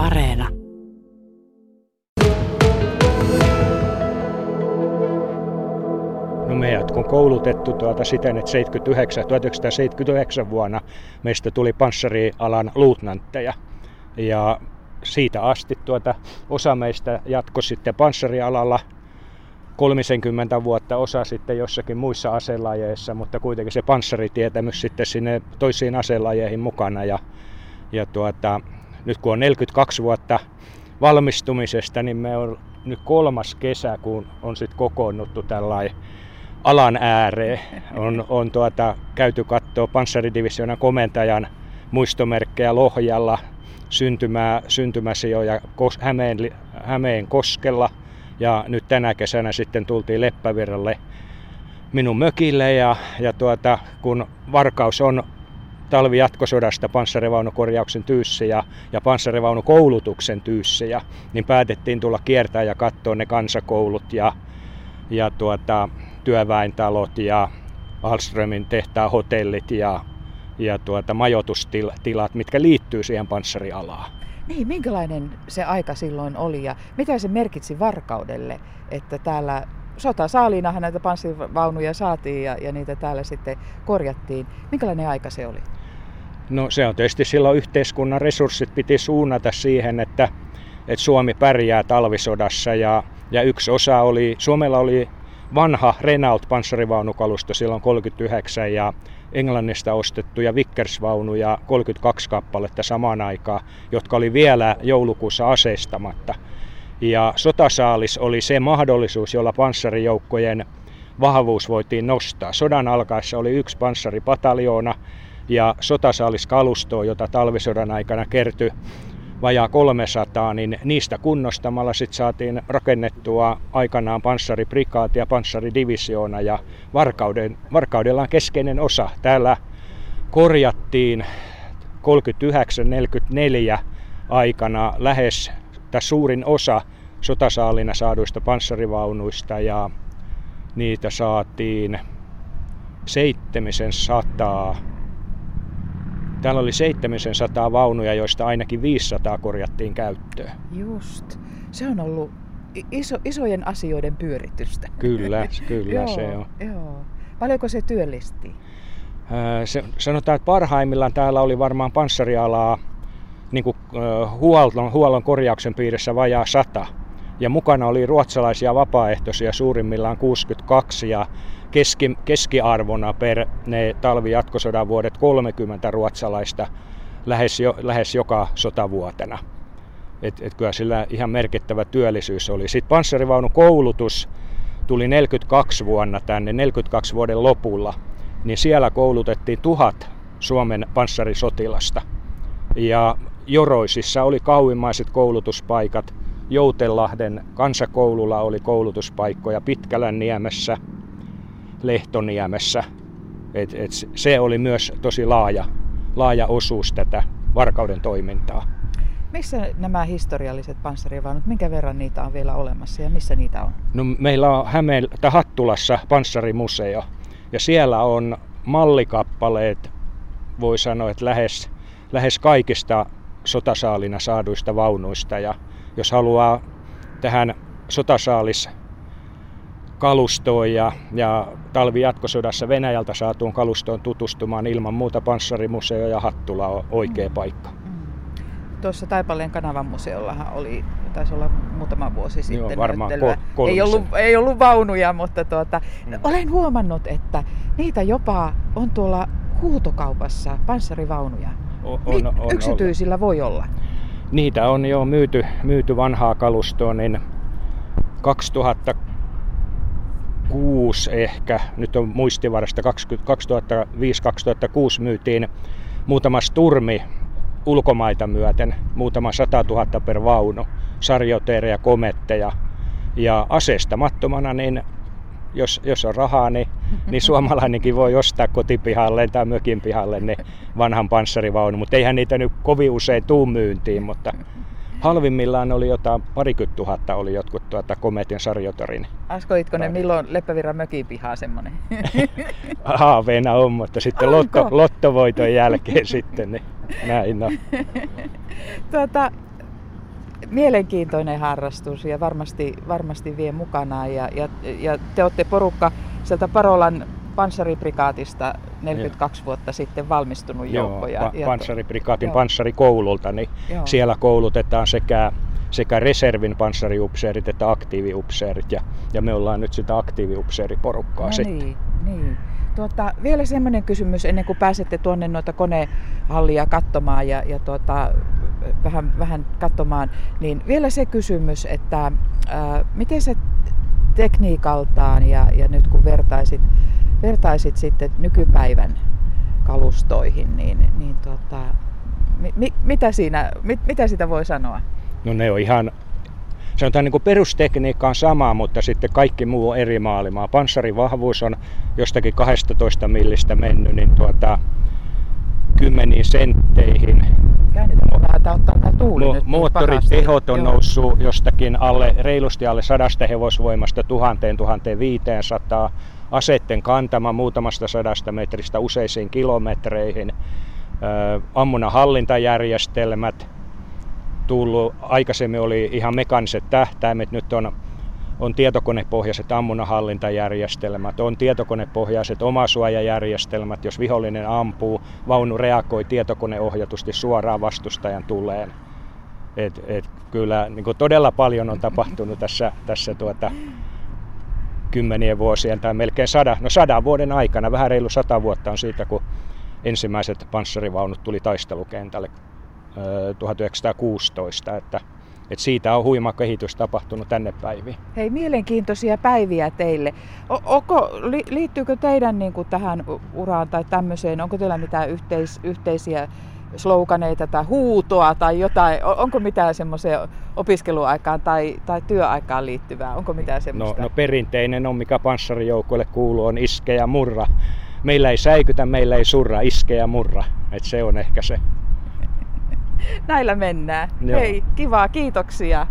Areena. No meidät on koulutettu tuota siten, että 79, 1979 vuonna meistä tuli panssarialan luutnantteja. Ja siitä asti tuota, osa meistä jatkoi sitten panssarialalla 30 vuotta, osa sitten jossakin muissa aselajeissa, mutta kuitenkin se panssaritietämys sitten sinne toisiin aselajeihin mukana. Ja, ja tuota, nyt kun on 42 vuotta valmistumisesta, niin me on nyt kolmas kesä, kun on sitten kokoonnuttu tällainen alan ääreen. On, on tuota, käyty katsoa panssaridivisionan komentajan muistomerkkejä Lohjalla, syntymää, syntymäsijoja Hämeen, Hämeen koskella. Ja nyt tänä kesänä sitten tultiin Leppävirralle minun mökille ja, ja tuota, kun Varkaus on talvi jatkosodasta panssarivaunukorjauksen tyyssiä ja panssarivaunukoulutuksen tyyssiä, niin päätettiin tulla kiertää ja katsoa ne kansakoulut ja, ja tuota, työväentalot ja Alströmin tehtaan hotellit ja, ja tuota, majoitustilat, mitkä liittyy siihen panssarialaan. Niin, minkälainen se aika silloin oli ja mitä se merkitsi Varkaudelle, että täällä sotasaaliinahan näitä panssarivaunuja saatiin ja, ja niitä täällä sitten korjattiin. Minkälainen aika se oli? No se on tietysti silloin yhteiskunnan resurssit piti suunnata siihen, että, että Suomi pärjää talvisodassa ja, ja yksi osa oli, Suomella oli vanha Renault panssarivaunukalusto silloin 39 ja Englannista ostettuja Vickers-vaunuja 32 kappaletta samaan aikaan, jotka oli vielä joulukuussa aseistamatta. Ja sotasaalis oli se mahdollisuus, jolla panssarijoukkojen vahvuus voitiin nostaa. Sodan alkaessa oli yksi panssaripataljoona ja sotasaaliskalustoa, jota talvisodan aikana kertyi vajaa 300, niin niistä kunnostamalla sit saatiin rakennettua aikanaan panssariprikaati ja panssaridivisioona ja Varkauden, Varkaudella on keskeinen osa. Täällä korjattiin 39-44 aikana lähes tai suurin osa sotasaalina saaduista panssarivaunuista ja niitä saatiin 700 Täällä oli 700 vaunuja, joista ainakin 500 korjattiin käyttöön. Just. Se on ollut iso, isojen asioiden pyöritystä. Kyllä, kyllä joo, se on. Joo. Paljonko se työllisti? Se, sanotaan, että parhaimmillaan täällä oli varmaan panssarialaa niin kuin, huollon, huollon korjauksen piirissä vajaa sata. Ja mukana oli ruotsalaisia vapaaehtoisia suurimmillaan 62 ja keski, keskiarvona per ne talvi-jatkosodan vuodet 30 ruotsalaista lähes, jo, lähes joka sotavuotena. Et, et kyllä sillä ihan merkittävä työllisyys oli. Sitten panssarivaunukoulutus tuli 42 vuonna tänne, 42 vuoden lopulla, niin siellä koulutettiin tuhat Suomen panssarisotilasta. Ja Joroisissa oli kauimmaiset koulutuspaikat. Joutenlahden kansakoululla oli koulutuspaikkoja Pitkälän niemessä, Lehtoniemessä. Et, et se oli myös tosi laaja, laaja osuus tätä Varkauden toimintaa. Missä nämä historialliset panssarivaunut, minkä verran niitä on vielä olemassa ja missä niitä on? No, meillä on Hämeen, Hattulassa panssarimuseo ja siellä on mallikappaleet, voi sanoa, että lähes, lähes kaikista sotasaalina saaduista vaunuista. Ja jos haluaa tähän sotasaalis kalustoon ja, ja talvi jatkosodassa Venäjältä saatuun kalustoon tutustumaan ilman muuta panssarimuseo ja Hattula on oikea mm. paikka. Mm. Tuossa Taipaleen kanavan museollahan oli, taisi olla muutama vuosi sitten Joo, varmaan ko- ei, ollut, ei ollut vaunuja, mutta tuota, mm. olen huomannut, että niitä jopa on tuolla huutokaupassa, panssarivaunuja. On, on, on, yksityisillä on. voi olla. Niitä on jo myyty, myyty vanhaa kalustoa, niin 2000 2006 ehkä, nyt on muistivarasta 2005-2006 myytiin muutama sturmi ulkomaita myöten, muutama 100 000 per vaunu, sarjoteerejä, kometteja. Ja asestamattomana, niin jos, jos on rahaa, niin, niin suomalainenkin voi ostaa kotipihalle tai mökin pihalle ne vanhan panssarivaunu, mutta eihän niitä nyt kovin usein tuu myyntiin, mutta halvimmillaan oli jotain parikymmentä tuhatta oli jotkut tuota Kometin sarjotorin. Asko Itkonen, milloin Leppävirran mökin pihaa semmoinen? Haaveena on, mutta sitten lotto, lottovoiton jälkeen sitten niin näin no. tuota, mielenkiintoinen harrastus ja varmasti, varmasti vie mukanaan. Ja, ja, ja te olette porukka sieltä Parolan panssariprikaatista 42 Joo. vuotta sitten valmistunut joukko. Joo, pa- panssariprikaatin panssarikoululta, niin Joo. siellä koulutetaan sekä sekä reservin panssariupseerit että aktiiviupseerit ja, ja me ollaan nyt sitä aktiiviupseeriporukkaa no sitten. Niin, niin. Tuota, vielä semmoinen kysymys ennen kuin pääsette tuonne noita konehallia katsomaan ja, ja tuota, vähän, vähän katsomaan, niin vielä se kysymys, että ää, miten se tekniikaltaan ja, ja nyt kun vertaisit, vertaisit sitten nykypäivän kalustoihin, niin, niin tuota, mi, mitä, siinä, mit, mitä sitä voi sanoa? No ne on ihan, sanotaan niin kuin perustekniikka on sama, mutta sitten kaikki muu on eri maailmaa. Panssarin vahvuus on jostakin 12 millistä mennyt, niin tuota, kymmeniin sentteihin. Käännetään vähän, tämä ottaa tuuli Mo- nyt Moottoritehot on Joo. noussut jostakin alle, reilusti alle sadasta hevosvoimasta 1000-1500. Asetten kantama muutamasta sadasta metristä useisiin kilometreihin. ammunnan hallintajärjestelmät, tullut. Aikaisemmin oli ihan mekaniset tähtäimet, nyt on, on tietokonepohjaiset ammunnahallintajärjestelmät, on tietokonepohjaiset omasuojajärjestelmät. Jos vihollinen ampuu, vaunu reagoi tietokoneohjatusti suoraan vastustajan tuleen. Et, et kyllä niin todella paljon on tapahtunut tässä, tässä tuota, kymmenien vuosien tai melkein sada, no sadan vuoden aikana, vähän reilu sata vuotta on siitä, kun ensimmäiset panssarivaunut tuli taistelukentälle 1916, että, että siitä on huima kehitys tapahtunut tänne päiviin. Hei, mielenkiintoisia päiviä teille. O- onko, li, liittyykö teidän niin kuin, tähän uraan tai tämmöiseen, onko teillä mitään yhteis, yhteisiä sloganeita tai huutoa tai jotain? Onko mitään semmoiseen opiskeluaikaan tai, tai työaikaan liittyvää? Onko mitään no, semmoista? No, no perinteinen on, mikä panssarijoukkoille kuuluu, on iske ja murra. Meillä ei säikytä, meillä ei surra, iske ja murra. Et se on ehkä se näillä mennään. Joo. Hei, kivaa, kiitoksia.